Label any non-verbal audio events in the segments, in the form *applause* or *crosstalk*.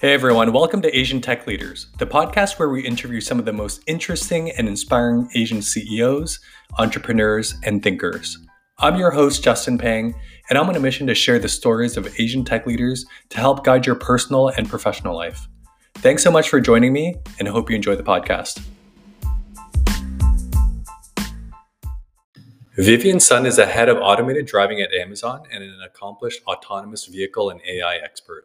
Hey everyone, welcome to Asian Tech Leaders, the podcast where we interview some of the most interesting and inspiring Asian CEOs, entrepreneurs, and thinkers. I'm your host, Justin Pang, and I'm on a mission to share the stories of Asian tech leaders to help guide your personal and professional life. Thanks so much for joining me, and hope you enjoy the podcast. Vivian Sun is a head of automated driving at Amazon and an accomplished autonomous vehicle and AI expert.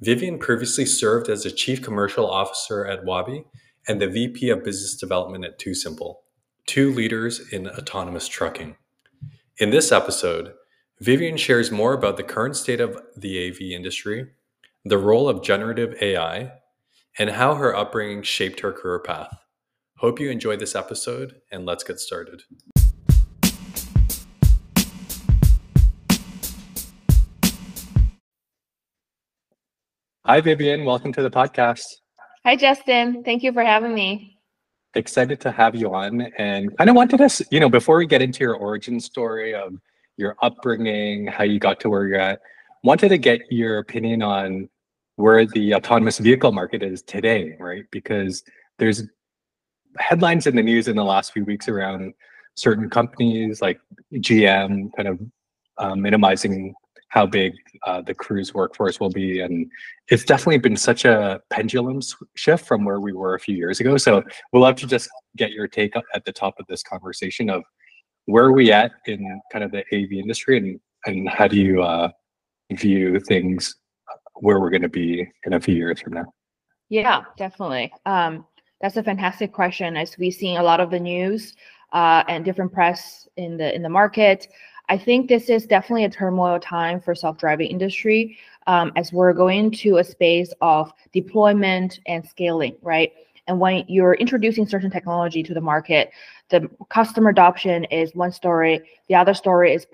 Vivian previously served as the Chief Commercial Officer at Waabi and the VP of Business Development at TuSimple, two leaders in autonomous trucking. In this episode, Vivian shares more about the current state of the AV industry, the role of generative AI, and how her upbringing shaped her career path. Hope you enjoy this episode, and let's get started. Hi, Vivian. Welcome to the podcast. Hi, Justin. Thank you for having me. Excited to have you on and kind of wanted us, you know, before we get into your origin story of your upbringing, how you got to where you're at, wanted to get your opinion on where the autonomous vehicle market is today, right? Because there's headlines in the news in the last few weeks around certain companies like GM kind of uh, minimizing how big uh, the cruise workforce will be. And it's definitely been such a pendulum shift from where we were a few years ago. So we'll love to just get your take at the top of this conversation of where are we at in kind of the AV industry and, and how do you uh, view things where we're going to be in a few years from now? Yeah, definitely. Um, that's a fantastic question. As we've seen a lot of the news uh, and different press in the in the market, I think this is definitely a turmoil time for self-driving industry um, as we're going to a space of deployment and scaling, right? And when you're introducing certain technology to the market, the customer adoption is one story. The other story is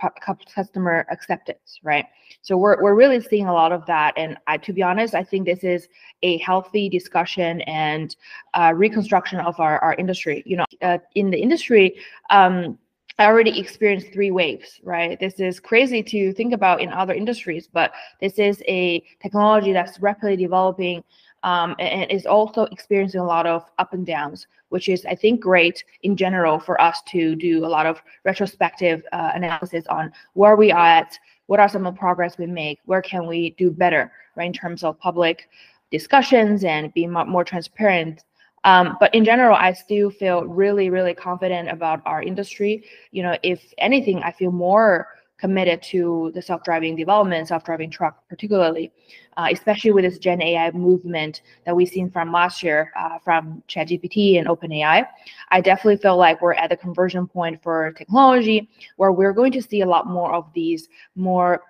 customer acceptance, right? So we're, we're really seeing a lot of that. And I, to be honest, I think this is a healthy discussion and uh, reconstruction of our, our industry. You know, uh, in the industry, um, I already experienced three waves, right? This is crazy to think about in other industries, but this is a technology that's rapidly developing um, and is also experiencing a lot of up and downs, which is, I think, great in general for us to do a lot of retrospective uh, analysis on where we are at, what are some of the progress we make, where can we do better, right, in terms of public discussions and being more transparent um, but in general, I still feel really, really confident about our industry. You know, if anything, I feel more committed to the self-driving development, self-driving truck, particularly, uh, especially with this Gen AI movement that we've seen from last year uh, from ChatGPT and OpenAI. I definitely feel like we're at the conversion point for technology where we're going to see a lot more of these more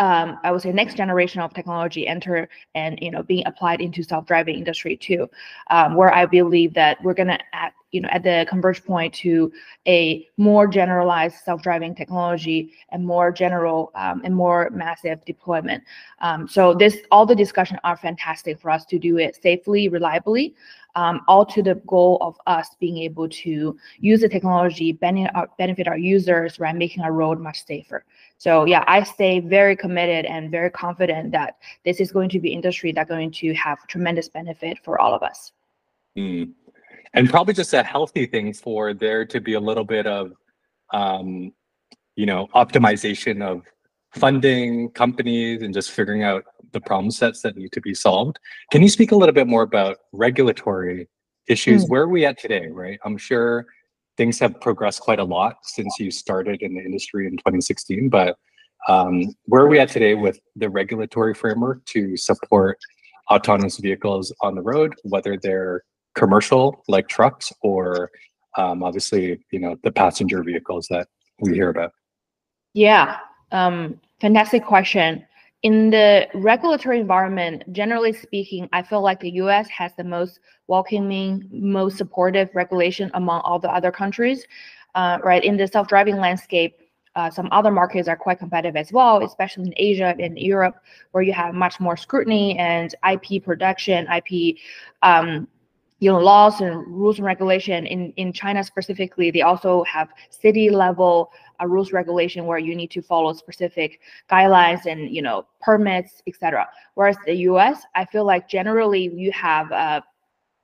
um, I would say next generation of technology enter and you know being applied into self-driving industry too, um, where I believe that we're gonna at you know at the converge point to a more generalized self-driving technology and more general um, and more massive deployment. Um, so this all the discussion are fantastic for us to do it safely, reliably, um, all to the goal of us being able to use the technology, benefit our, users, right, making our road much safer. So yeah, I stay very committed and very confident that this is going to be industry that's going to have tremendous benefit for all of us. Mm. And probably just a healthy thing for there to be a little bit of, um, you know, optimization of funding companies and just figuring out the problem sets that need to be solved. Can you speak a little bit more about regulatory issues? Mm. Where are we at today, right? I'm sure things have progressed quite a lot since you started in the industry in 2016, but um, where are we at today with the regulatory framework to support autonomous vehicles on the road, whether they're commercial like trucks or um, obviously, you know, the passenger vehicles that we hear about? Yeah, um, fantastic question in the regulatory environment, generally speaking, I feel like the US has the most welcoming, most supportive regulation among all the other countries. Uh, right in the self-driving landscape, uh, some other markets are quite competitive as well, especially in Asia and Europe, where you have much more scrutiny and IP production, IP um, you know laws and rules and regulation in in china specifically they also have city level uh, rules regulation where you need to follow specific guidelines and you know permits, etc. Whereas the U.S., I feel like generally you have uh,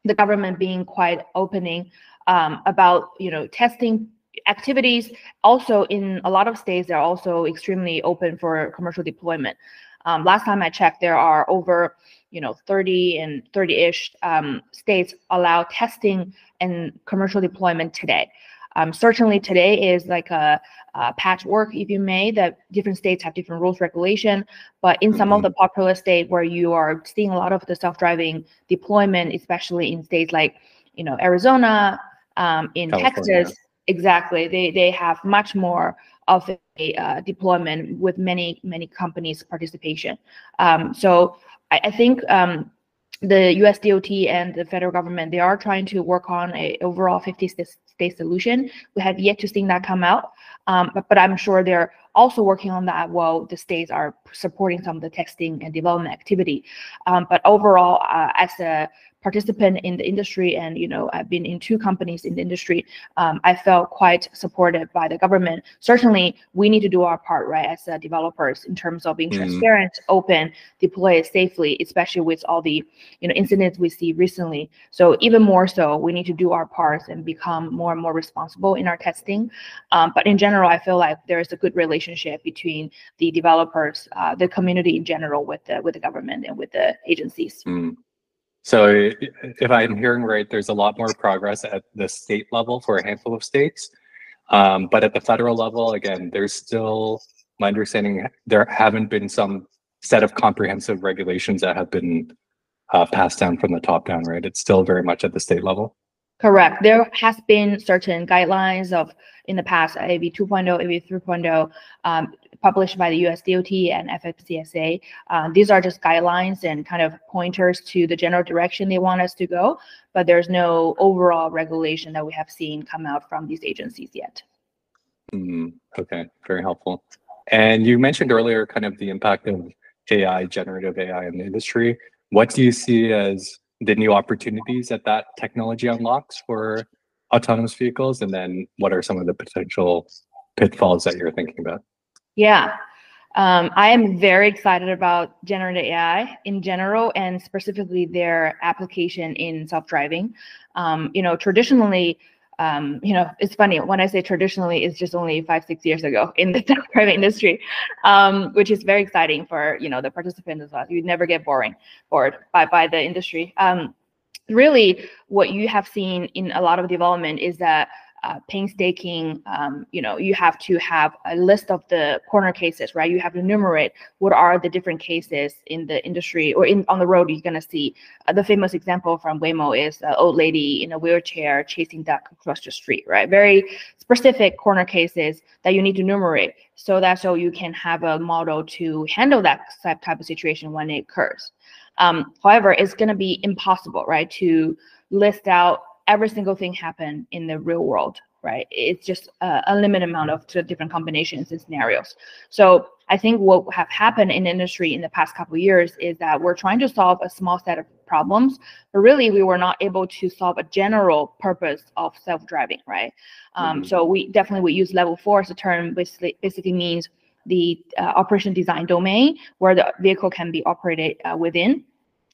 the government being quite opening um, about you know testing activities. Also, in a lot of states, they're also extremely open for commercial deployment. Um, last time I checked, there are over you know 30 and 30-ish um, states allow testing and commercial deployment today. Um, certainly today is like a, a, patchwork, if you may, that different states have different rules, regulation. But in some mm-hmm. of the popular states where you are seeing a lot of the self-driving deployment, especially in states like, you know, Arizona, um, in California. Texas, exactly, they they have much more of a uh, deployment with many many companies participation. Um, so I, I think um, the US DOT and the federal government, they are trying to work on a overall 50 state solution. We have yet to see that come out, um, but, but I'm sure they're also working on that while the states are supporting some of the testing and development activity. Um, but overall, uh, as a participant in the industry and you know i've been in two companies in the industry um, i felt quite supported by the government certainly we need to do our part right as uh, developers in terms of being mm-hmm. transparent open deploy it safely especially with all the you know incidents we see recently so even more so we need to do our parts and become more and more responsible in our testing um, but in general i feel like there is a good relationship between the developers uh, the community in general with the with the government and with the agencies mm. So if I'm hearing right, there's a lot more progress at the state level for a handful of states. Um, but at the federal level, again, there's still, my understanding, there haven't been some set of comprehensive regulations that have been uh, passed down from the top down, right? It's still very much at the state level. Correct. There has been certain guidelines of in the past, AV 2.0, AV 3.0, um, published by the US DOT and FMCSA. Uh, these are just guidelines and kind of pointers to the general direction they want us to go, but there's no overall regulation that we have seen come out from these agencies yet. Mm, okay, very helpful. And you mentioned earlier kind of the impact of AI, generative AI in the industry. What do you see as the new opportunities that that technology unlocks for autonomous vehicles? And then what are some of the potential pitfalls that you're thinking about? Yeah. Um, I am very excited about generative AI in general and specifically their application in self-driving. Um, you know, traditionally, um, you know, it's funny when I say traditionally, it's just only five, six years ago in the *laughs* self-driving industry, um, which is very exciting for you know the participants as well. You never get boring bored by by the industry. Um, really, what you have seen in a lot of development is that uh, painstaking, um, you know, you have to have a list of the corner cases, right? You have to enumerate what are the different cases in the industry or in on the road. You're gonna see uh, the famous example from Waymo is an old lady in a wheelchair chasing duck across the street, right? Very specific corner cases that you need to enumerate so that so you can have a model to handle that type of situation when it occurs. Um, however, it's gonna be impossible, right, to list out every single thing happen in the real world, right? It's just a, a limited amount of different combinations and scenarios. So I think what have happened in industry in the past couple years is that we're trying to solve a small set of problems, but really we were not able to solve a general purpose of self-driving, right? Um, mm-hmm. So we definitely would use level four as a term, basically basically means the uh, operation design domain where the vehicle can be operated uh, within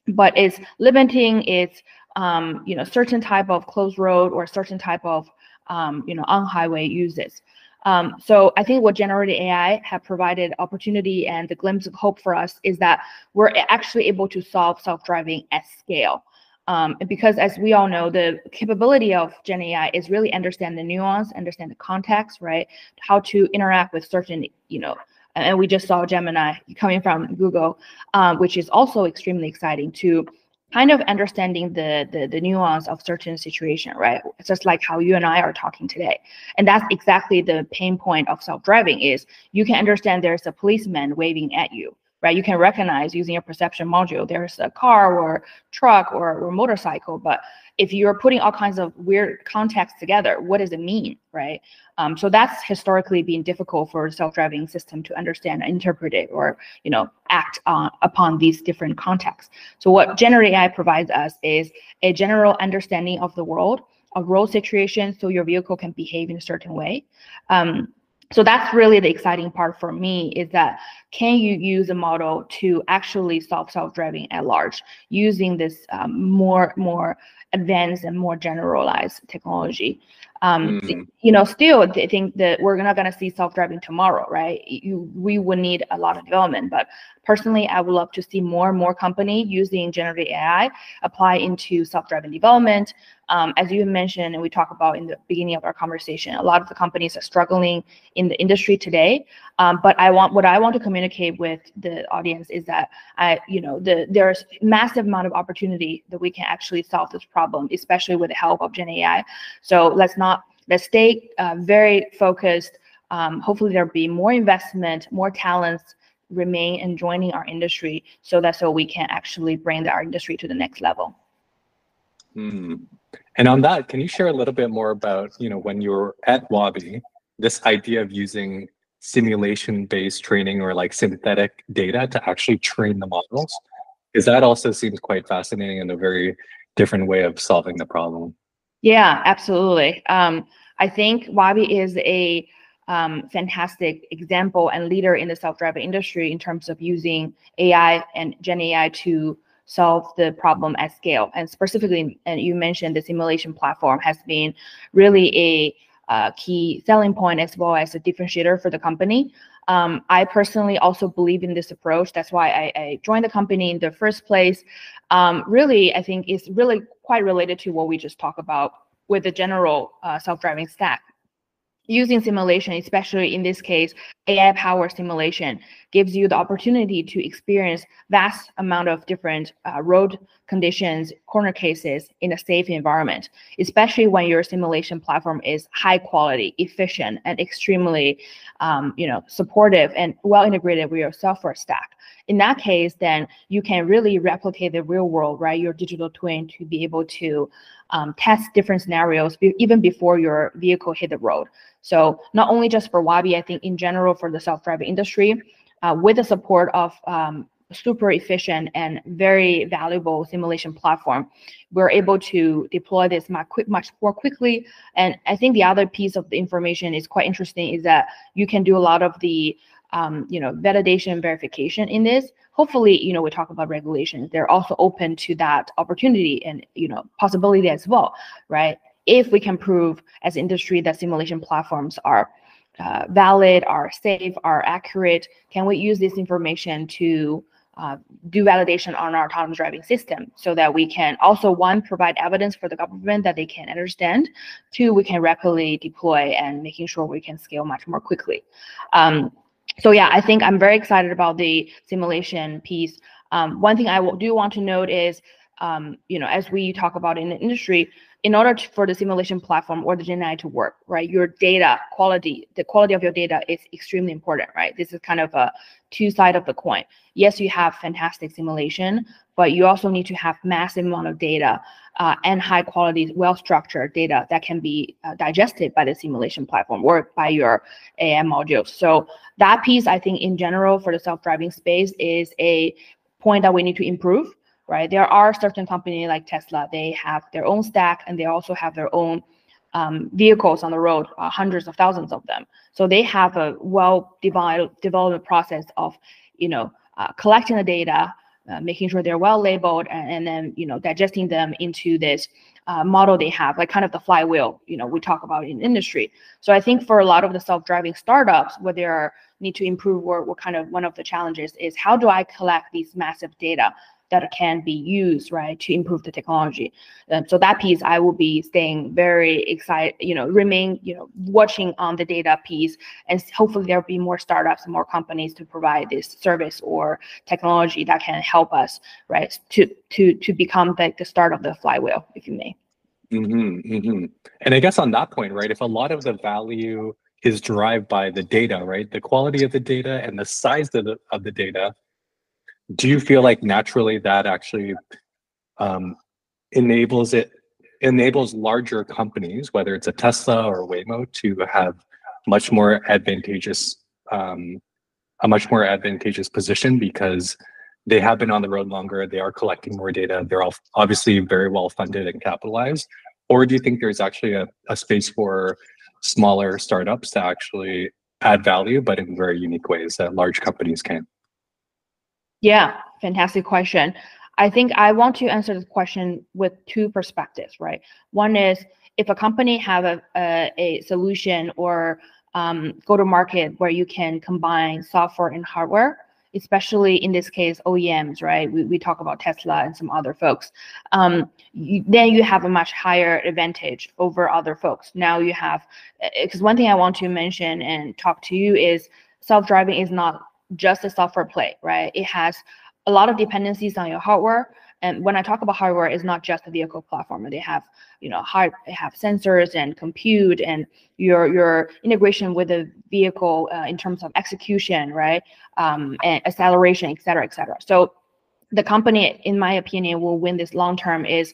but it's limiting its um, you know, certain type of closed road or certain type of, um, you know, on highway uses. Um, so I think what generative AI have provided opportunity and the glimpse of hope for us is that we're actually able to solve self-driving at scale. Um, because as we all know, the capability of Gen AI is really understand the nuance, understand the context, right? How to interact with certain, you know, and we just saw Gemini coming from Google, um, which is also extremely exciting to kind of understanding the, the the nuance of certain situation, right? It's just like how you and I are talking today. And that's exactly the pain point of self-driving is you can understand there's a policeman waving at you, right? You can recognize using your perception module, there's a car or truck or, or motorcycle, but if you're putting all kinds of weird context together, what does it mean, right? Um, so that's historically been difficult for self-driving system to understand, interpret it, or you know, act on upon these different contexts. So what generative AI provides us is a general understanding of the world, of road situation, so your vehicle can behave in a certain way. Um, so that's really the exciting part for me is that can you use a model to actually solve self-driving at large using this um, more more advanced and more generalized technology um, Mm. you know still i think that we're not going to see self-driving tomorrow right you we would need a lot of development but personally i would love to see more and more company using generative ai apply into self-driving development um, as you mentioned and we talked about in the beginning of our conversation a lot of the companies are struggling in the industry today. Um, but i want what i want to communicate with the audience is that i you know the there's massive amount of opportunity that we can actually solve this problem especially with the help of gen ai so let's not let's stay uh, very focused. Um, hopefully there'll be more investment more talents remain and joining our industry so that so we can actually bring the, our industry to the next level. Hmm. And on that, can you share a little bit more about, you know, when you were at Waabi, this idea of using simulation-based training or like synthetic data to actually train the models? Because that also seems quite fascinating and a very different way of solving the problem. Yeah, absolutely. Um, I think Waabi is a um, fantastic example and leader in the self-driving industry in terms of using AI and Gen AI to solve the problem at scale. And specifically, and you mentioned the simulation platform has been really a uh, key selling point as well as a differentiator for the company. Um, I personally also believe in this approach. That's why I, I joined the company in the first place. Um, really, I think it's really quite related to what we just talked about with the general uh, self-driving stack. Using simulation, especially in this case, AI-powered simulation, gives you the opportunity to experience vast amount of different uh, road conditions, corner cases in a safe environment, especially when your simulation platform is high quality, efficient, and extremely, um, you know, supportive and well integrated with your software stack. In that case, then you can really replicate the real world, right? Your digital twin to be able to um, test different scenarios be- even before your vehicle hit the road. So not only just for Waabi, I think in general for the self-driving industry, uh, with the support of um, super efficient and very valuable simulation platform, we're able to deploy this much, quick, much more quickly. And I think the other piece of the information is quite interesting is that you can do a lot of the um, you know validation verification in this. Hopefully, you know we talk about regulations. They're also open to that opportunity and you know possibility as well, right? If we can prove as industry that simulation platforms are uh, valid, are safe, are accurate, can we use this information to uh, do validation on our autonomous driving system so that we can also one provide evidence for the government that they can understand two we can rapidly deploy and making sure we can scale much more quickly. Um, so yeah i think i'm very excited about the simulation piece. Um, one thing i do want to note is um, you know as we talk about in the industry in order to, for the simulation platform or the Gen AI to work, right, your data quality, the quality of your data is extremely important, right? This is kind of a two side of the coin. Yes, you have fantastic simulation, but you also need to have massive amount of data uh, and high quality, well structured data that can be uh, digested by the simulation platform or by your AI modules. So that piece, I think, in general for the self driving space is a point that we need to improve right? There are certain companies like Tesla, they have their own stack and they also have their own um, vehicles on the road, uh, hundreds of thousands of them. So they have a well developed development process of, you know, uh, collecting the data, uh, making sure they're well labeled, and, and, then you know digesting them into this uh, model they have, like kind of the flywheel, you know, we talk about in industry. So I think for a lot of the self-driving startups, what they are need to improve or what kind of one of the challenges is how do I collect these massive data that can be used right to improve the technology um, so that piece i will be staying very excited you know remain you know watching on the data piece and hopefully there'll be more startups and more companies to provide this service or technology that can help us right to to to become like the start of the flywheel if you may Mm-hmm, mm-hmm. And I guess on that point, right, if a lot of the value is derived by the data, right, the quality of the data and the size of the, of the data, do you feel like naturally that actually um, enables it enables larger companies, whether it's a Tesla or Waymo, to have much more advantageous um, a much more advantageous position because they have been on the road longer, they are collecting more data, they're all obviously very well funded and capitalized. Or do you think there's actually a, a space for smaller startups to actually add value, but in very unique ways that large companies can? Yeah, fantastic question. I think I want to answer this question with two perspectives, right? One is if a company have a, a, a solution or um, go to market where you can combine software and hardware, especially in this case, OEMs, right? We, we talk about Tesla and some other folks. Um, you, then you have a much higher advantage over other folks. Now you have, because one thing I want to mention and talk to you is self-driving is not just a software play, right? It has a lot of dependencies on your hardware. And when I talk about hardware, it's not just a vehicle platform. They have, you know, hard, they have sensors and compute and your your integration with the vehicle uh, in terms of execution, right, um, and acceleration, et cetera, et cetera. So the company, in my opinion, will win this long term is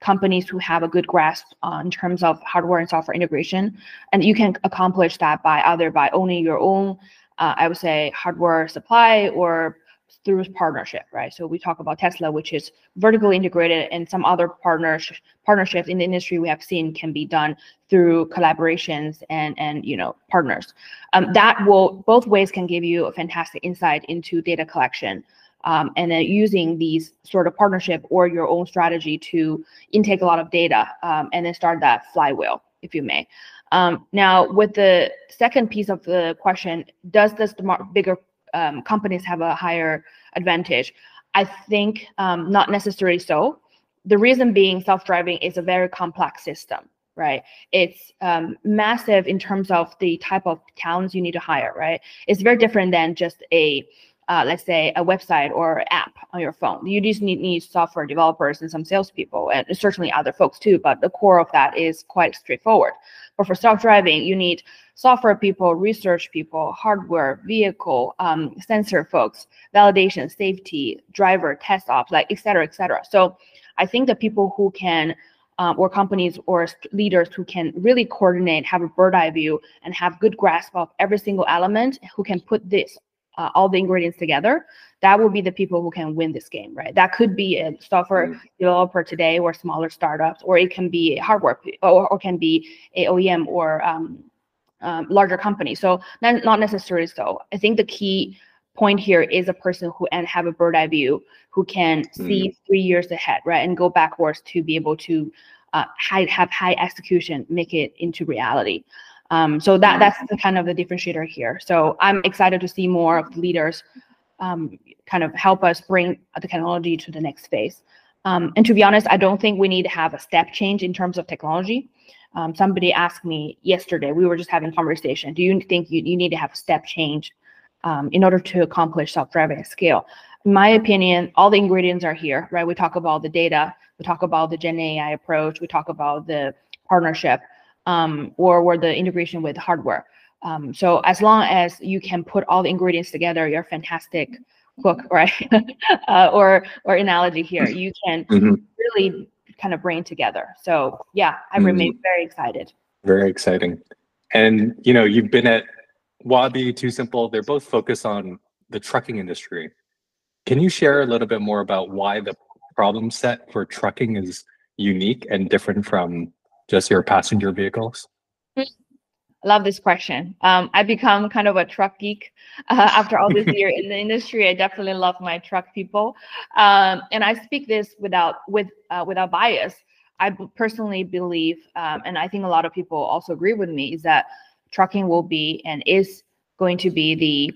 companies who have a good grasp uh, in terms of hardware and software integration, and you can accomplish that by either by owning your own, uh, I would say, hardware supply or through partnership, right? So we talk about Tesla, which is vertically integrated, and some other partners partnerships in the industry we have seen can be done through collaborations and and you know partners. Um, that will both ways can give you a fantastic insight into data collection. Um, and then using these sort of partnership or your own strategy to intake a lot of data um, and then start that flywheel, if you may. Um, now, with the second piece of the question, does this bigger um, companies have a higher advantage. I think um, not necessarily so. The reason being self-driving is a very complex system, right? It's um, massive in terms of the type of talents you need to hire, right? It's very different than just a uh, let's say a website or app on your phone. You just need, need software developers and some salespeople and certainly other folks too, but the core of that is quite straightforward. But for self-driving, you need software people, research people, hardware, vehicle, um, sensor folks, validation, safety, driver, test ops, like et cetera, et cetera. So I think the people who can um, or companies or leaders who can really coordinate, have a bird eye view, and have good grasp of every single element, who can put this uh, all the ingredients together, that will be the people who can win this game, right? That could be a software mm. developer today or smaller startups, or it can be a hardware or, or can be a OEM or um, um, larger company. So not, not necessarily so. I think the key point here is a person who and have a bird eye view who can mm. see three years ahead, right, and go backwards to be able to uh, high, have high execution, make it into reality. Um, so that that's the kind of the differentiator here. So I'm excited to see more of the leaders um, kind of help us bring the technology to the next phase. Um, and to be honest, I don't think we need to have a step change in terms of technology. Um, somebody asked me yesterday, we were just having conversation, do you think you, you need to have a step change um, in order to accomplish self-driving at scale? In my opinion, all the ingredients are here, right? We talk about the data, we talk about the Gen AI approach, we talk about the partnership um, or, or the integration with hardware. Um, so as long as you can put all the ingredients together, you're a fantastic cook, *laughs* right? uh, or or analogy here, you can mm-hmm. really kind of bring together. So yeah, I mm-hmm. remain very excited. Very exciting. And you know, you've been at Waabi, Too Simple. They're both focused on the trucking industry. Can you share a little bit more about why the problem set for trucking is unique and different from just your passenger vehicles? I love this question. Um, I become kind of a truck geek *laughs* uh, after all this year in the *laughs* industry. I definitely love my truck people, um, and I speak this without with uh, without bias. I personally believe, um, and I think a lot of people also agree with me, is that trucking will be and is going to be the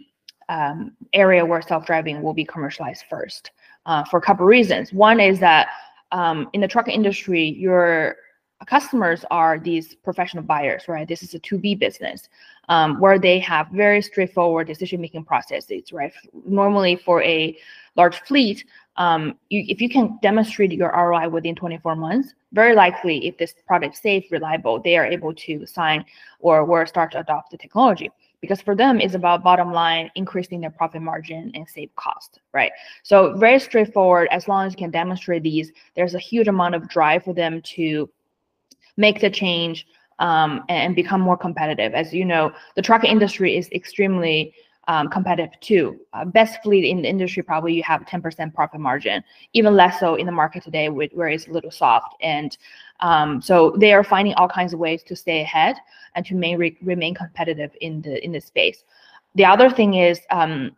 um, area where self-driving will be commercialized first uh, for a couple reasons. One is that um, in the truck industry, you're customers are these professional buyers, right? This is a 2B business um, where they have very straightforward decision-making processes, right? Normally for a large fleet, um, you, if you can demonstrate your ROI within 24 months, very likely if this product safe, reliable, they are able to sign or, or start to adopt the technology because for them it's about bottom line increasing their profit margin and save cost right so very straightforward as long as you can demonstrate these there's a huge amount of drive for them to make the change um, and become more competitive. As you know, the truck industry is extremely um, competitive too. Uh, best fleet in the industry probably you have 10% profit margin, even less so in the market today with, where it's a little soft. And Um, so they are finding all kinds of ways to stay ahead and to re- remain competitive in the in the space. The other thing is um,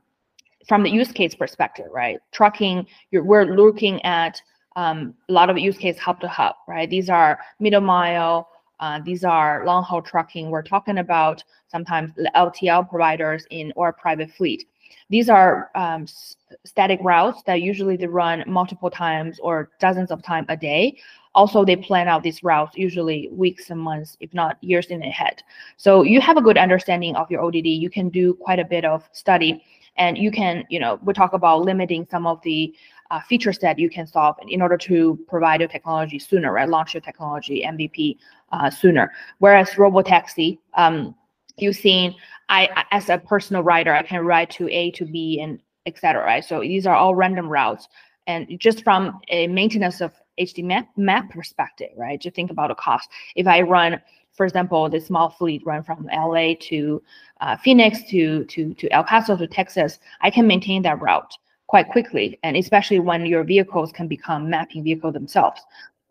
from the use case perspective, right? Trucking, we're looking at um, a lot of use case hub to hub, right? These are middle mile, uh, these are long haul trucking. We're talking about sometimes LTL providers in or private fleet. These are um, static routes that usually they run multiple times or dozens of times a day. Also, they plan out these routes usually weeks and months, if not years in ahead. So you have a good understanding of your ODD. You can do quite a bit of study and you can, you know, we talk about limiting some of the uh, feature set you can solve in order to provide your technology sooner, right? Launch your technology MVP uh, sooner. Whereas Robotaxi, um, you've seen, I as a personal rider, I can ride to A to B and etc. Right? So these are all random routes, and just from a maintenance of HD map, map perspective, right? To think about the cost. If I run for example, the small fleet run from LA to uh, Phoenix to, to, to El Paso to Texas, I can maintain that route quite quickly. And especially when your vehicles can become mapping vehicle themselves.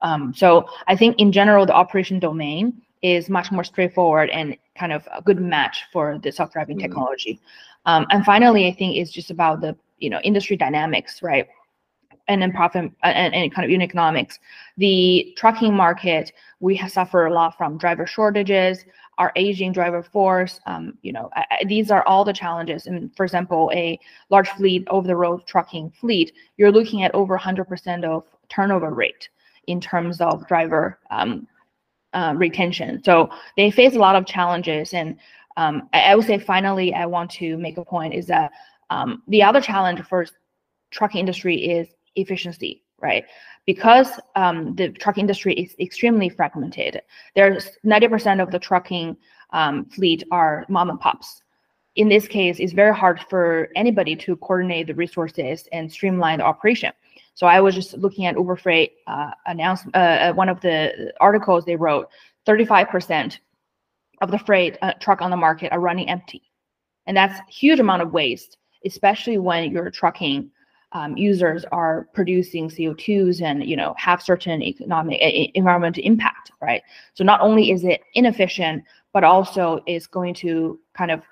Um, so I think in general, the operation domain is much more straightforward and kind of a good match for the self-driving mm-hmm. technology. Um, and finally, I think it's just about the you know industry dynamics, right? and then profit and, and kind of unit economics. The trucking market, we have suffered a lot from driver shortages, our aging driver force. Um, you know, I, these are all the challenges. And for example, a large fleet, over-the-road trucking fleet, you're looking at over 100% of turnover rate in terms of driver um, uh, retention. So they face a lot of challenges. And um, I, I, would say finally, I want to make a point is that um, the other challenge for trucking industry is efficiency, right? Because um, the truck industry is extremely fragmented. There's 90% of the trucking um, fleet are mom and pops. In this case, it's very hard for anybody to coordinate the resources and streamline the operation. So I was just looking at Uber Freight uh, announced uh, uh one of the articles they wrote. 35% of the freight uh, truck on the market are running empty, and that's huge amount of waste, especially when you're trucking um, users are producing CO2s and you know have certain economic environmental impact, right? So not only is it inefficient, but also is going to kind of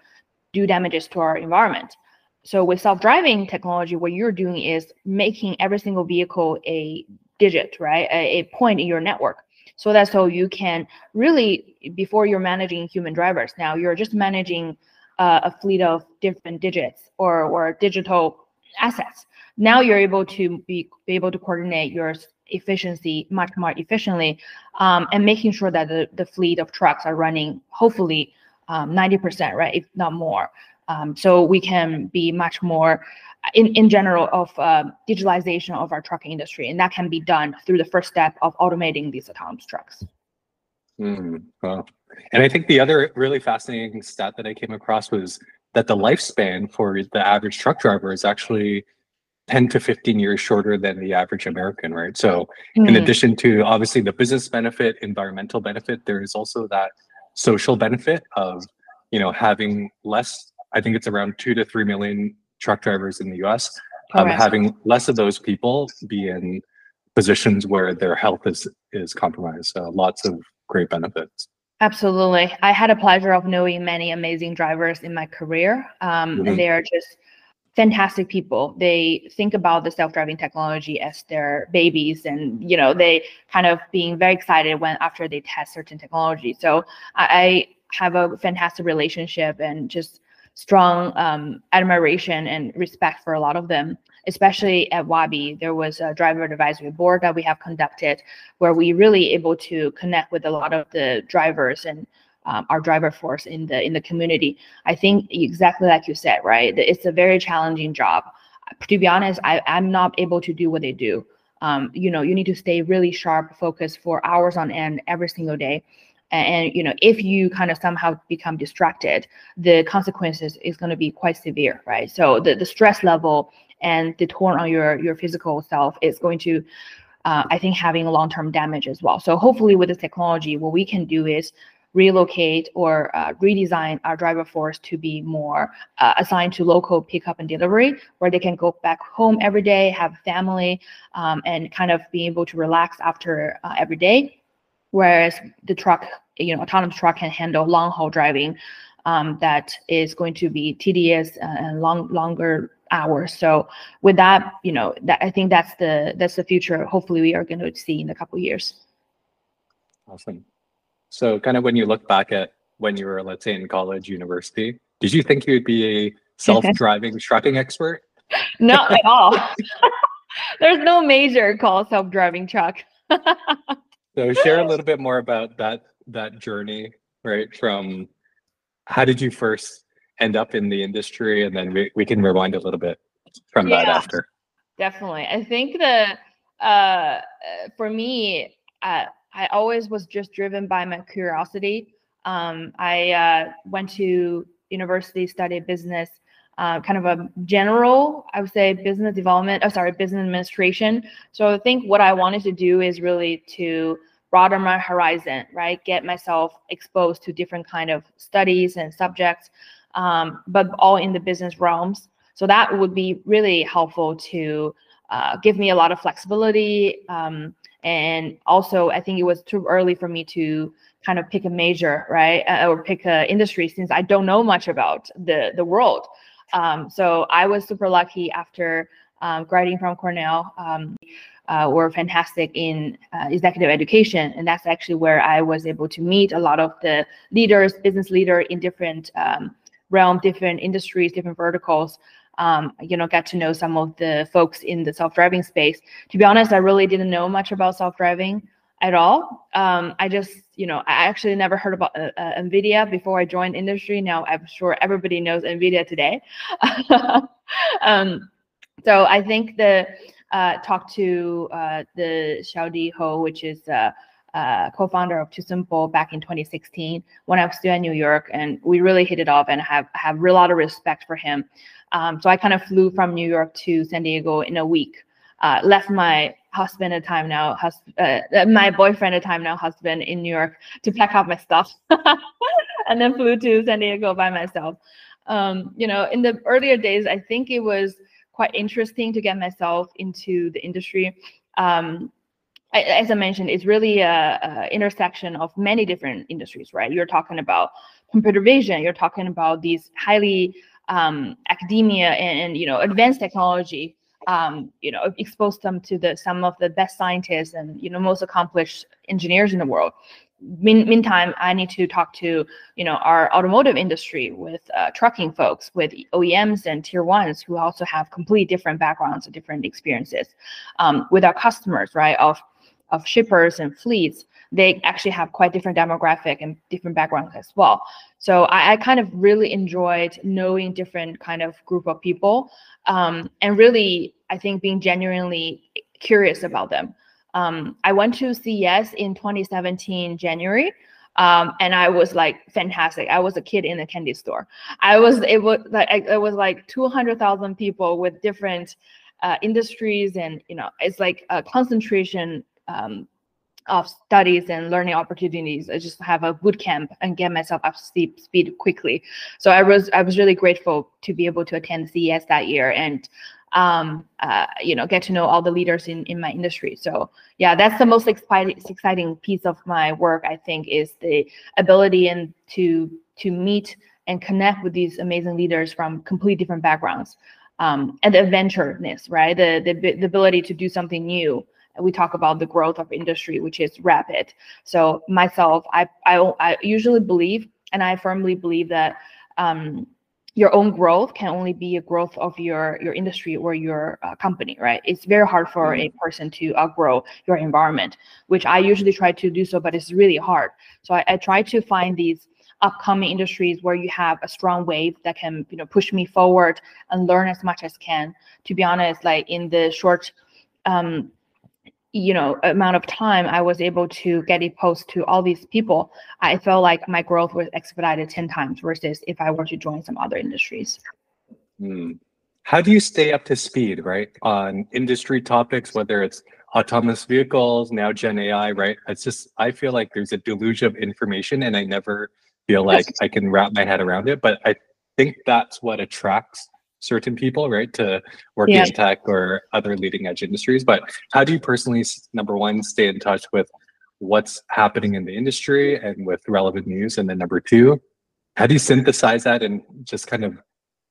do damages to our environment. So with self-driving technology, what you're doing is making every single vehicle a digit, right? A, a point in your network. So that so you can really, before you're managing human drivers, now you're just managing uh, a fleet of different digits or, or digital assets. Now you're able to be, be able to coordinate your efficiency much more efficiently um, and making sure that the, the fleet of trucks are running hopefully um, 90% right if not more. Um, so we can be much more in, in general of uh, digitalization of our trucking industry and that can be done through the first step of automating these autonomous trucks. Mm, well, and i think the other really fascinating stat that i came across was that the lifespan for the average truck driver is actually 10 to 15 years shorter than the average American, right? So, mm. in addition to obviously the business benefit, environmental benefit, there is also that social benefit of, you know, having less, I think it's around two to three million truck drivers in the US, um, having less of those people be in positions where their health is is compromised. So lots of great benefits. Absolutely. I had a pleasure of knowing many amazing drivers in my career. Um, mm-hmm. And they are just fantastic people they think about the self-driving technology as their babies and you know they kind of being very excited when after they test certain technology so i, have a fantastic relationship and just strong um, admiration and respect for a lot of them especially at Waabi, there was a driver advisory board that we have conducted where we really able to connect with a lot of the drivers and um, our driver force in the in the community. I think exactly like you said, right? It's a very challenging job. To be honest, I, I'm not able to do what they do. Um, you know, you need to stay really sharp, focused for hours on end every single day. And, and you know, if you kind of somehow become distracted, the consequences is going to be quite severe, right? So the, the stress level and the toll on your your physical self is going to uh, I think having long-term damage as well. So hopefully with this technology, what we can do is relocate or uh, redesign our driver force to be more uh, assigned to local pickup and delivery, where they can go back home every day, have family, um, and kind of be able to relax after uh, every day. whereas the truck, you know, autonomous truck can handle long haul driving um, that is going to be tedious and long longer hours. So with that, you know, that I think that's the that's the future. Hopefully, we are going to see in a couple years. Awesome. So, kind of when you look back at when you were, let's say, in college, university, did you think you would be a *laughs* self-driving trucking expert? *laughs* Not at all. *laughs* There's no major called self-driving truck. so share a little bit more about that that journey, right? From how did you first end up in the industry, and then we, we can rewind a little bit from yeah, that after. Definitely, I think the uh, for me, uh, I always was just driven by my curiosity. Um, I uh, went to university, studied business, uh, kind of a general, I would say, business development. Oh, sorry, business administration. So I think what I wanted to do is really to broaden my horizon, right? Get myself exposed to different kind of studies and subjects, um, but all in the business realms. So that would be really helpful to uh, give me a lot of flexibility. Um, and also, I think it was too early for me to kind of pick a major, right, uh, or pick an industry since I don't know much about the the world. Um, so I was super lucky after um, graduating from Cornell. Um, uh, were fantastic in uh, executive education, and that's actually where I was able to meet a lot of the leaders, business leader in different um, realm, different industries, different verticals. Um, you know, get to know some of the folks in the self-driving space. To be honest, I really didn't know much about self-driving at all. Um, I just, you know, I actually never heard about uh, uh, NVIDIA before I joined industry. Now I'm sure everybody knows NVIDIA today. *laughs* um, so I think the uh, talk to uh, the Xiaodi Hou, which is uh, uh, co-founder of TuSimple back in 2016 when I was still in New York, and we really hit it off and have have a lot of respect for him. Um, so I kind of flew from New York to San Diego in a week. Uh, left my husband at time now, hus- uh, my boyfriend at time now, husband in New York to pack up my stuff, *laughs* and then flew to San Diego by myself. Um, you know, in the earlier days, I think it was quite interesting to get myself into the industry. Um, as I mentioned, it's really a, a, intersection of many different industries, right? You're talking about computer vision, you're talking about these highly um, academia and, and, you know advanced technology um, you know, exposed them to the some of the best scientists and you know most accomplished engineers in the world. Mean, meantime, I need to talk to you know our automotive industry with uh, trucking folks, with OEMs and tier ones who also have complete different backgrounds and different experiences. Um, with our customers, right, of of shippers and fleets, they actually have quite different demographic and different backgrounds as well. So I, I kind of really enjoyed knowing different kind of group of people, um, and really I think being genuinely curious about them. Um, I went to CES in 2017 January. Um, and I was like fantastic. I was a kid in a candy store. I was it was like it was like 200,000 people with different uh, industries, and you know it's like a concentration um, of studies and learning opportunities. I just have a boot camp and get myself up to speed quickly. So I was I was really grateful to be able to attend CES that year and um, uh, you know get to know all the leaders in in my industry. So yeah, that's the most exciting exciting piece of my work. I think is the ability and to to meet and connect with these amazing leaders from complete different backgrounds. Um, and the adventureness, right? The, the the ability to do something new we talk about the growth of industry, which is rapid. So myself, I I, I usually believe, and I firmly believe that um, your own growth can only be a growth of your your industry or your uh, company, right? It's very hard for mm-hmm. a person to outgrow your environment, which I usually try to do so, but it's really hard. So I, I try to find these upcoming industries where you have a strong wave that can you know push me forward and learn as much as can. To be honest, like in the short um, you know amount of time i was able to get a post to all these people i felt like my growth was expedited 10 times versus if i were to join some other industries. Hmm. how do you stay up to speed right on industry topics whether it's autonomous vehicles now gen ai right? It's just i feel like there's a deluge of information and i never feel like i can wrap my head around it but i think that's what attracts certain people, right, to work yeah. in tech or other leading edge industries. But how do you personally, number one, stay in touch with what's happening in the industry and with relevant news? And then number two, how do you synthesize that and just kind of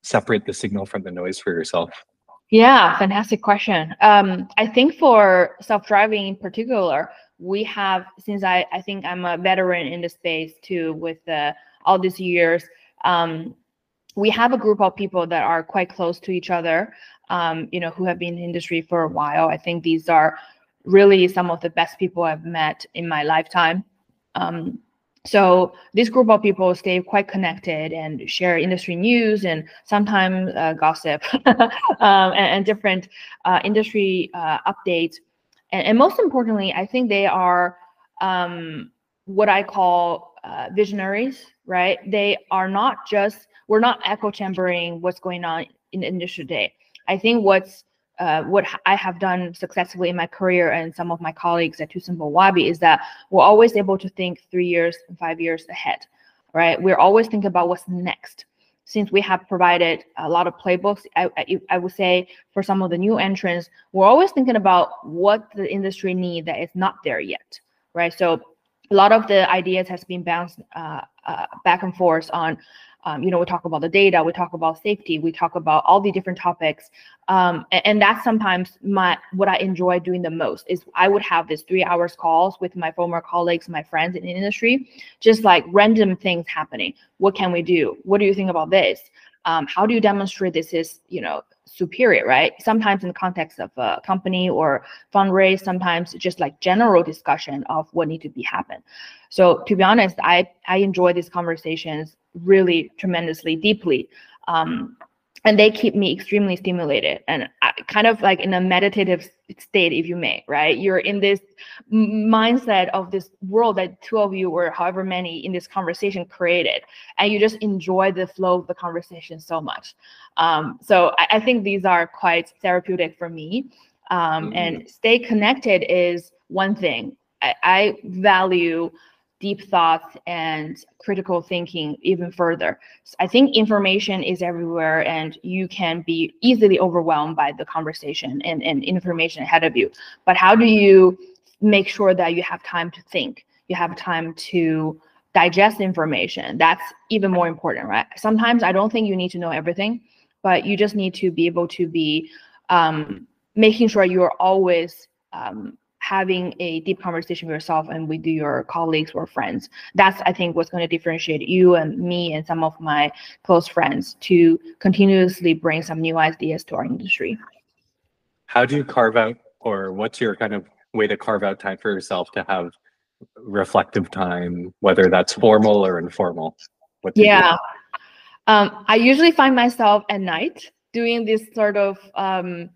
separate the signal from the noise for yourself? Yeah, fantastic question. Um, I think for self-driving in particular, we have since I I think I'm a veteran in the space too with uh, all these years. Um, we have a group of people that are quite close to each other. Um, you know, who have been in industry for a while. I think these are really some of the best people I've met in my lifetime. Um, so this group of people stay quite connected and share industry news and sometimes uh, gossip *laughs* um, and, and, different uh, industry uh, updates. And, and, most importantly, I think they are um, what I call uh, visionaries, right? They are not just, we're not echo chambering what's going on in the industry today. I think what's uh, what I have done successfully in my career and some of my colleagues at TuSimple Waabi is that we're always able to think three years and five years ahead, right? We're always thinking about what's next. Since we have provided a lot of playbooks, I, I, I would say for some of the new entrants, we're always thinking about what the industry need that is not there yet, right? So a lot of the ideas has been bounced uh, uh, back and forth on um, you know, we talk about the data, we talk about safety, we talk about all the different topics. Um, and, and, that's sometimes my what I enjoy doing the most is I would have this three hours calls with my former colleagues, my friends in the industry, just like random things happening. What can we do? What do you think about this? Um, how do you demonstrate this is, you know, superior, right? Sometimes in the context of a company or fundraise, sometimes just like general discussion of what need to be happen. So to be honest, I I enjoy these conversations really tremendously deeply. Um, and they keep me extremely stimulated and I, kind of like in a meditative state if you may right? You're in this mindset of this world that two of you or however many in this conversation created. And you just enjoy the flow of the conversation so much. Um, so I, I, think these are quite therapeutic for me. Um, mm-hmm. and stay connected is one thing. I, I value deep thoughts and critical thinking even further. So I think information is everywhere and you can be easily overwhelmed by the conversation and, and information ahead of you. But how do you make sure that you have time to think? You have time to digest information. That's even more important, right? Sometimes I don't think you need to know everything, but you just need to be able to be um, making sure you're always um, having a deep conversation with yourself and with your colleagues or friends. That's, I think, what's going to differentiate you and me and some of my close friends to continuously bring some new ideas to our industry. How do you carve out, or what's your kind of way to carve out time for yourself to have reflective time, whether that's formal or informal? What yeah. Um, I usually find myself at night doing this sort of um,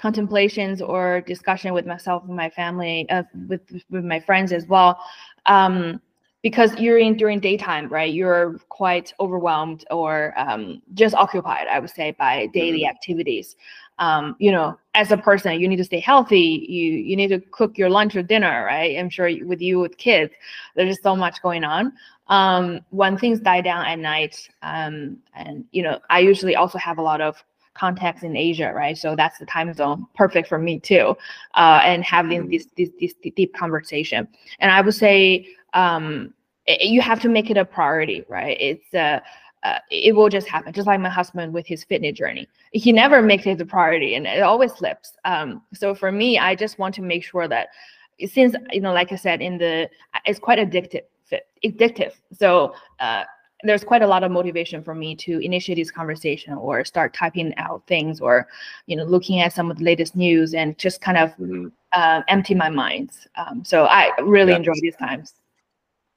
contemplations or discussion with myself and my family, uh, with with my friends as well. Um, because you're in during daytime, right? You're quite overwhelmed or um, just occupied, I would say, by daily mm-hmm. activities. Um, you know, as a person, you need to stay healthy. You you need to cook your lunch or dinner, right? I'm sure with you with kids, there's just so much going on. Um, when things die down at night, um, and you know, I usually also have a lot of context in Asia, right? So that's the time zone, perfect for me too, uh, and having this, this this deep conversation. And I would say um, it, you have to make it a priority, right? It's uh, uh, it will just happen. Just like my husband with his fitness journey, he never makes it a priority, and it always slips. Um, so for me, I just want to make sure that since you know, like I said, in the it's quite addictive addictive. So uh, there's quite a lot of motivation for me to initiate this conversation or start typing out things or you know looking at some of the latest news and just kind of mm-hmm. uh, empty my mind. Um, so i really yeah. enjoy these times.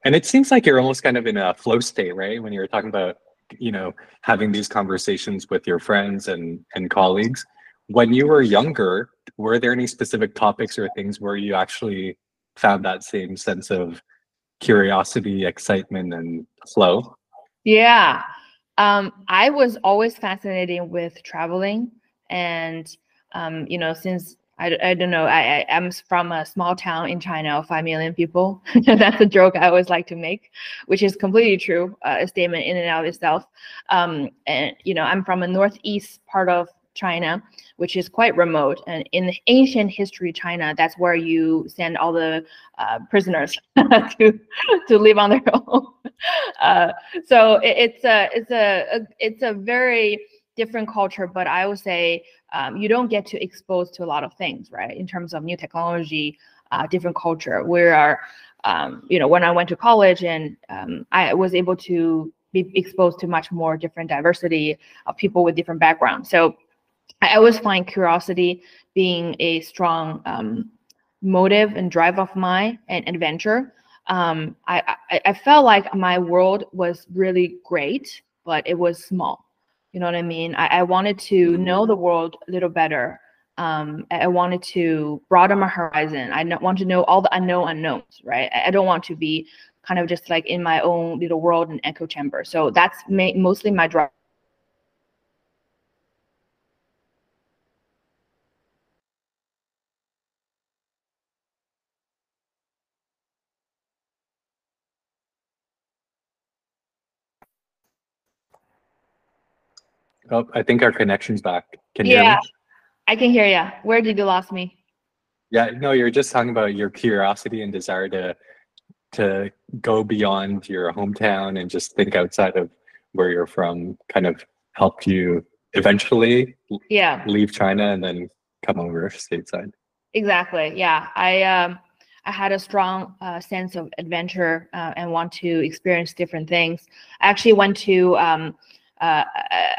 And it seems like you're almost kind of in a flow state right? When you're talking about you know having these conversations with your friends and and colleagues. When you were younger were there any specific topics or things where you actually found that same sense of curiosity excitement and flow yeah. Um, I was always fascinated with traveling. And, um, you know, since I, I don't know, I, I, am from a small town in China of 5 million people. *laughs* That's a joke I always like to make, which is completely true, uh, a statement in and of itself. Um, and, you know, I'm from a northeast part of China, which is quite remote. And in ancient history China, that's where you send all the uh, prisoners *laughs* to to live on their *laughs* own. Uh, so it, it's a it's a, a, it's a very different culture, but I would say um, you don't get to expose to a lot of things, right? In terms of new technology, uh, different culture. We are, um, you know, when I went to college and um, I was able to be exposed to much more different diversity of people with different backgrounds. So I always find curiosity being a strong um, motive and drive of mine and adventure. Um, I, I, I felt like my world was really great, but it was small. You know what I mean? I, I wanted to know the world a little better. Um, I wanted to broaden my horizon. I want to know all the unknown unknowns, right? I, I don't want to be kind of just like in my own little world and echo chamber. So that's ma- mostly my drive. Oh, I think our connection's back. Can you hear Yeah, me? I can hear you. Where did you lost me? Yeah, no, you're just talking about your curiosity and desire to to go beyond your hometown and just think outside of where you're from kind of helped you eventually Yeah. leave China and then come over stateside. Exactly. Yeah. I um I had a strong uh, sense of adventure uh, and want to experience different things. I actually went to um uh,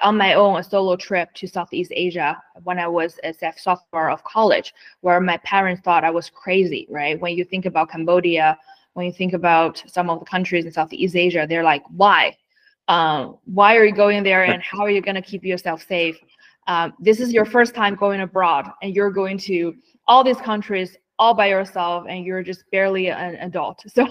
on my own a solo trip to Southeast Asia when I was a soph- sophomore of college, where my parents thought I was crazy. Right? When you think about Cambodia, when you think about some of the countries in Southeast Asia, they're like, why? Um, why are you going there, and how are you going to keep yourself safe? Um, this is your first time going abroad, and you're going to all these countries all by yourself and you're just barely an adult *laughs* so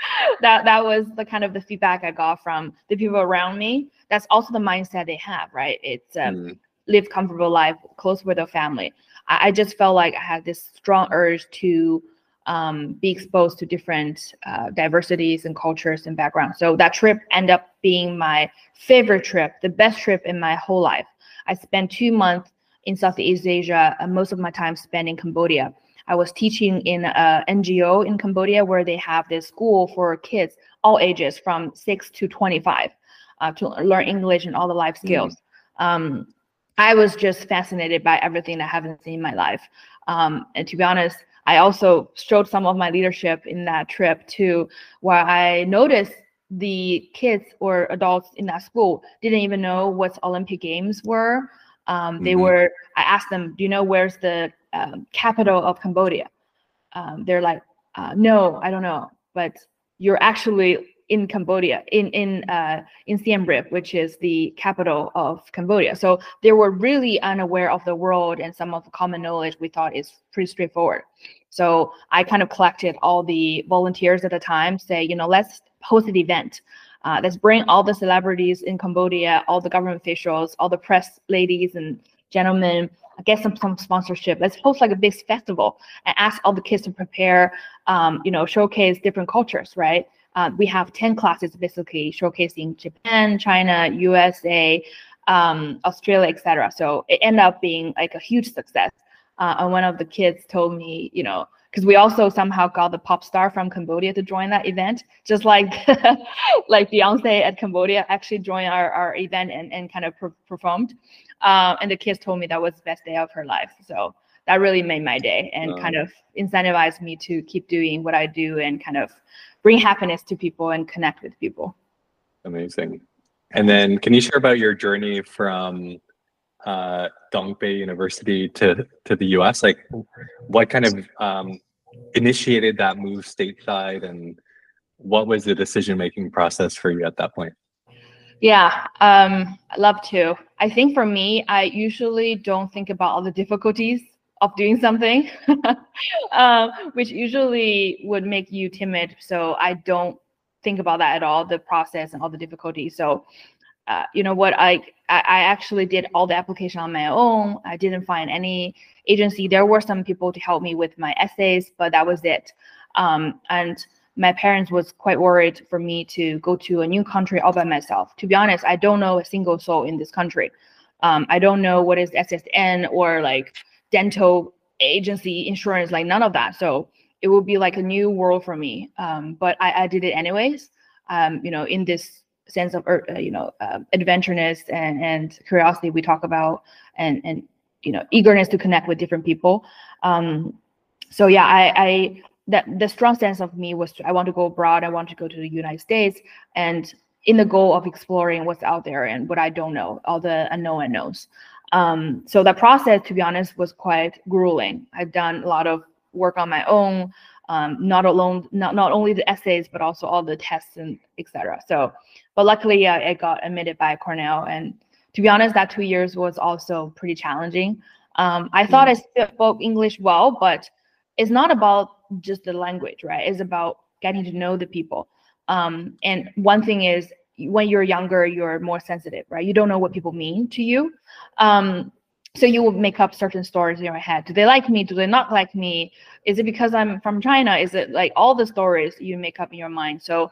*laughs* that that was the kind of the feedback i got from the people around me. That's also the mindset they have right? It's um, Mm, live comfortable life close with their family. I, I just felt like i had this strong urge to um, be exposed to different uh, diversities and cultures and backgrounds. So that trip ended up being my favorite trip the best trip in my whole life. I spent two months in Southeast Asia, uh, most of my time spent in Cambodia. I was teaching in a NGO in Cambodia where they have this school for kids all ages from six to 25 uh, to learn English and all the life skills. Um, I was just fascinated by everything I haven't seen in my life. Um, and to be honest, I also showed some of my leadership in that trip too, where I noticed the kids or adults in that school didn't even know what Olympic Games were. Um, they Mhm. were, I asked them, do you know where's the um, capital of Cambodia? Um, they're like, uh, no, I don't know. But you're actually in Cambodia, in in uh, in Siem Reap, which is the capital of Cambodia. So they were really unaware of the world and some of the common knowledge we thought is pretty straightforward. So I kind of collected all the volunteers at the time, say, you know, let's host an event. Uh, let's bring all the celebrities in Cambodia, all the government officials, all the press ladies and gentlemen, get some some sponsorship. Let's host like a big festival and ask all the kids to prepare, um, you know, showcase different cultures, right? Uh, we have 10 classes basically showcasing Japan, China, USA, um, Australia, etc. So it ended up being like a huge success. Uh, and one of the kids told me, you know, because we also somehow got the pop star from Cambodia to join that event, just like *laughs* like Beyonce at Cambodia actually joined our, our event and, and kind of per- performed. Uh, and the kids told me that was the best day of her life. So that really made my day and Wow. kind of incentivized me to keep doing what I do and kind of bring happiness to people and connect with people. Amazing. And then can you share about your journey from uh, Dongbei University to, to the US? Like what kind of um, initiated that move stateside and what was the decision-making process for you at that point? Yeah, um, I love to. I think for me, I usually don't think about all the difficulties of doing something, *laughs* um, which usually would make you timid. So I don't think about that at all, the process and all the difficulties. So, uh, you know what, I I actually did all the application on my own. I didn't find any agency. There were some people to help me with my essays, but that was it. Um, and my parents was quite worried for me to go to a new country all by myself. To be honest, I don't know a single soul in this country. Um, I don't know what is SSN or like dental agency insurance, like none of that. So it will be like a new world for me. Um, but I, I did it anyways. Um, you know, in this sense of uh, you know uh, adventureness and, and curiosity we talk about, and and you know eagerness to connect with different people. Um, so yeah, I, I that the strong sense of me was I want to go abroad. I want to go to the United States, and in the goal of exploring what's out there and what I don't know, all the unknown unknowns. Um, so that process, to be honest, was quite grueling. I've done a lot of work on my own, um, not alone, not not only the essays, but also all the tests and etc. So, but luckily, uh, I got admitted by Cornell, and to be honest, that two years was also pretty challenging. Um, I thought mm. I spoke English well, but it's not about just the language, right? It's about getting to know the people. Um, and one thing is when you're younger, you're more sensitive, right? You don't know what people mean to you. Um, so you will make up certain stories in your head. Do they like me? Do they not like me? Is it because I'm from China? Is it like all the stories you make up in your mind? So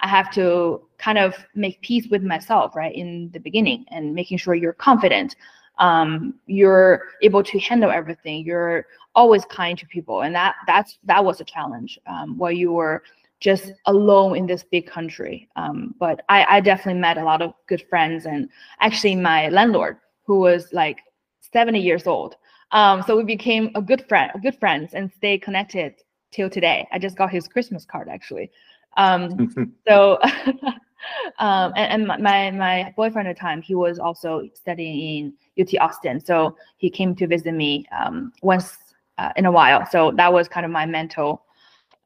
I have to kind of make peace with myself, right, in the beginning and making sure you're confident. Um, you're able to handle everything. You're always kind to people, and that that's that was a challenge um, where you were just alone in this big country. Um, but I, I definitely met a lot of good friends, and actually my landlord, who was like 70 years old. Um, so we became a good friend, good friends, and stay connected till today. I just got his Christmas card actually. Um, *laughs* so, *laughs* um, and, and, my my boyfriend at the time, he was also studying in UT Austin, so he came to visit me um, once uh, in a while. So that was kind of my mental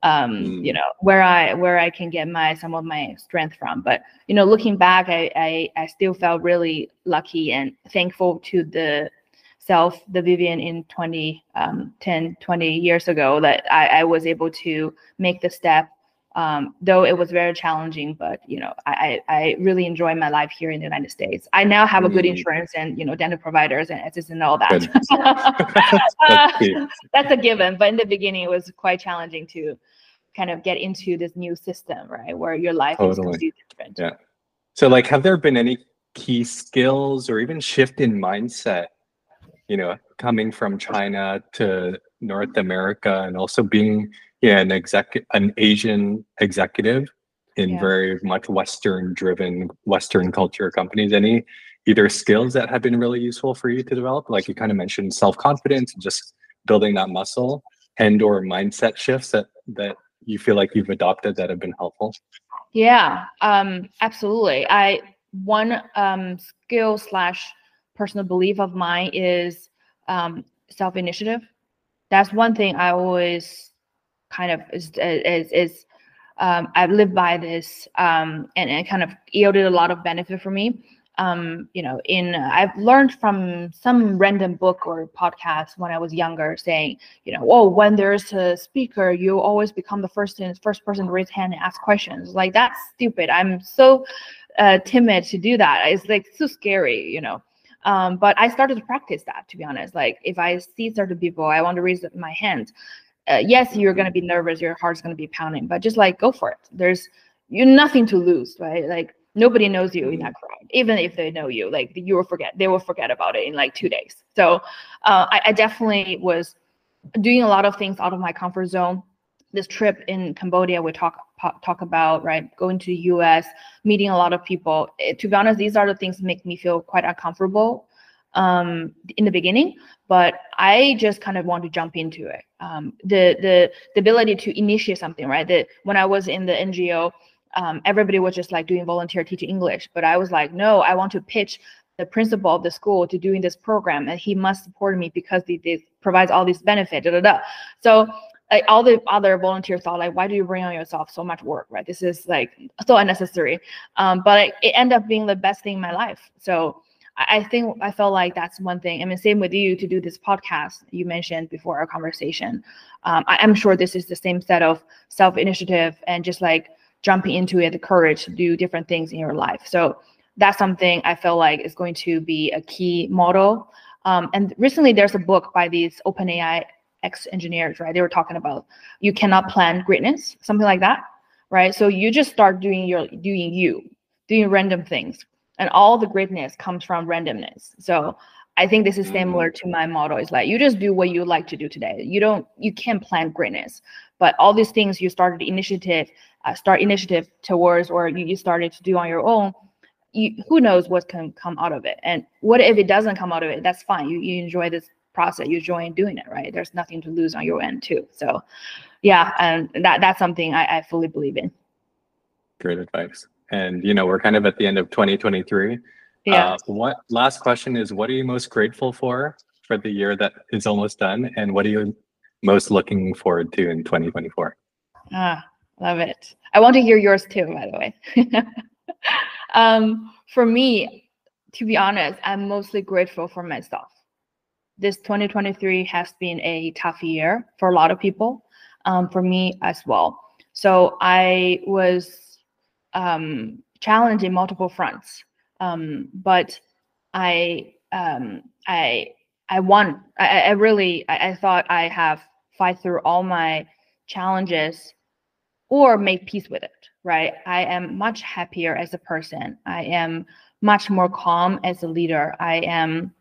um mm. you know where i where i can get my some of my strength from but you know looking back I, I i still felt really lucky and thankful to the self the vivian in 20 um 10 20 years ago that i i was able to make the step um, though it was very challenging, but you know, I, I really enjoy my life here in the United States. I now have a good mm. insurance and you know, dental providers and assistants and all that. *laughs* that's, that's a given. But in the beginning, it was quite challenging to kind of get into this new system, right, where your life totally. is completely different. Yeah. So, like, have there been any key skills or even shift in mindset? You know, coming from China to North America and also being yeah, an exec an Asian executive in yeah. very much Western driven Western culture companies. Any either skills that have been really useful for you to develop? Like you kind of mentioned self-confidence and just building that muscle and or mindset shifts that that you feel like you've adopted that have been helpful? Yeah, um, absolutely. I one um, skill slash personal belief of mine is um, self initiative. That's one thing I always kind of is is, is um, I've lived by this um, and it kind of yielded a lot of benefit for me. Um, you know, in I've learned from some random book or podcast when I was younger, saying, you know, oh, when there's a speaker, you always become the first in, first person to raise hand and ask questions. Like that's stupid. I'm so uh, timid to do that. It's like so scary, you know. Um, but I started to practice that, to be honest. Like if I see certain people, I want to raise my hand uh, yes, you're going to be nervous, your heart's going to be pounding, but just like go for it. There's you nothing to lose, right? Like nobody knows you in that crowd, even if they know you. Like you will forget, they will forget about it in like two days. So uh, I, I definitely was doing a lot of things out of my comfort zone. This trip in Cambodia, we talk talk about right, going to the U.S., meeting a lot of people. It, eh, to be honest, these are the things make me feel quite uncomfortable um, in the beginning, but I just kind of want to jump into it. Um, the the the ability to initiate something, right? That when I was in the NGO, um, everybody was just like doing volunteer teaching English, but I was like, no, I want to pitch the principal of the school to doing this program, and he must support me because it provides all these benefits. Da, da, da. So like all the other volunteers thought like why do you bring on yourself so much work right this is like so unnecessary um, but it ended up being the best thing in my life so I think I felt like that's one thing. I mean, same with you to do this podcast you mentioned before our conversation. Um, I, am sure this is the same set of self initiative and just like jumping into it, the courage to do different things in your life. So that's something I feel like is going to be a key model. Um, and recently, there's a book by these OpenAI ex engineers, right? They were talking about you cannot plan greatness, something like that, right? So you just start doing your doing you, doing random things and all the greatness comes from randomness. So I think this is Mm. similar to my model. It's like you just do what you like to do today. You don't, you can't plan greatness, but all these things you started initiative, uh, start initiative towards, or you, you started to do on your own. You, who knows what can come out of it? And what if it doesn't come out of it? That's fine. You, you enjoy this process. You enjoy doing it, right? There's nothing to lose on your end too. So, yeah, and that that's something I, I fully believe in. Great advice. And you know, we're kind of at the end of 2023. Yeah. Uh, what last question is what are you most grateful for for the year that is almost done and what are you most looking forward to in 2024? Ah, love it. I want to hear yours too, by the way. *laughs* um, for me, to be honest, I'm mostly grateful for myself. This 2023 has been a tough year for a lot of people, um, for me as well. So I was um, challenged in multiple fronts, um, but I um, I I won. I, I really I, I thought I have fight through all my challenges or make peace with it right? I am much happier as a person. I am much more calm as a leader. I am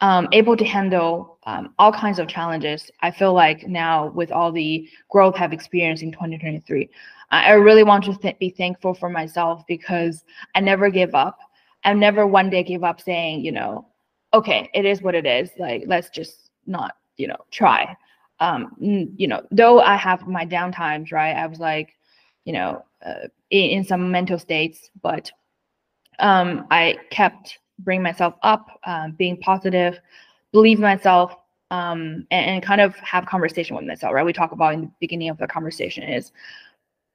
um, able to handle um, all kinds of challenges. I feel like now with all the growth i've experienced in 2023 i really want to th- be thankful for myself because i never give up. I never one day give up saying you know okay it is what it is. Like let's just not you know try. Um you know though i have my downtimes right? I was like you know uh, in, in some mental states but um i kept bring myself up um, being positive believe myself um and, and kind of have conversation with myself right? We talk about in the beginning of the conversation is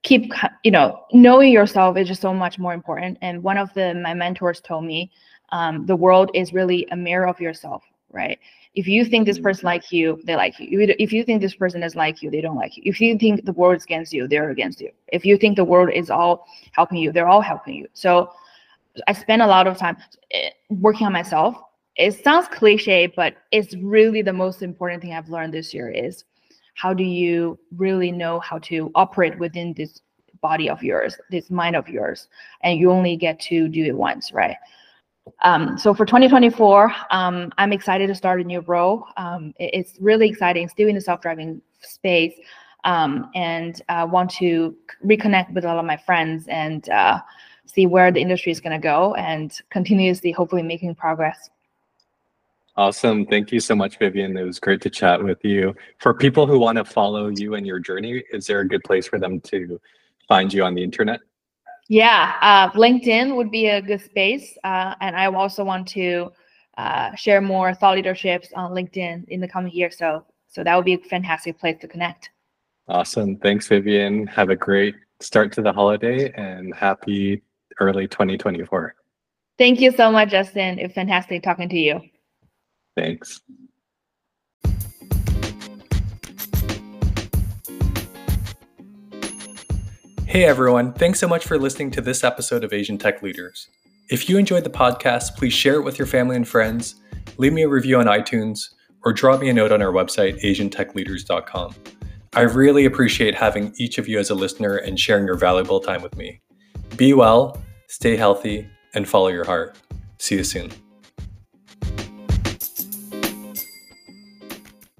keep you know knowing yourself is just so much more important. And one of the my mentors told me um, the world is really a mirror of yourself right? If you think this person like you they like you. If you- think this person is like you they don't like you. If you think the world is against you they're against you. If you think the world is all helping you they're all helping you. So i spend a lot of time eh, working on myself it sounds cliche but it's really the most important thing i've learned this year is how do you really know how to operate within this body of yours this mind of yours and you only get to do it once right um, so for 2024, um, I'm excited to start a new role. Um, it- it's really exciting, still in the self-driving space, um, and uh, want to reconnect with a lot of my friends and uh, see where the industry is going to go, and continuously, hopefully, making progress. Awesome. Thank you so much, Vivian. It was great to chat with you. For people who want to follow you and your journey, is there a good place for them to find you on the internet? Yeah, uh, LinkedIn would be a good space, uh, and I also want to uh, share more thought leaderships on LinkedIn in the coming year. So, so that would be a fantastic place to connect. Awesome. Thanks, Vivian. Have a great start to the holiday and happy early 2024. Thank you so much, Justin. It's fantastic talking to you. Thanks. Hey everyone, thanks so much for listening to this episode of Asian Tech Leaders. If you enjoyed the podcast, please share it with your family and friends, leave me a review on iTunes, or drop me a note on our website, asiantechleaders.com. I really appreciate having each of you as a listener and sharing your valuable time with me. Be well, stay healthy, and follow your heart. See you soon.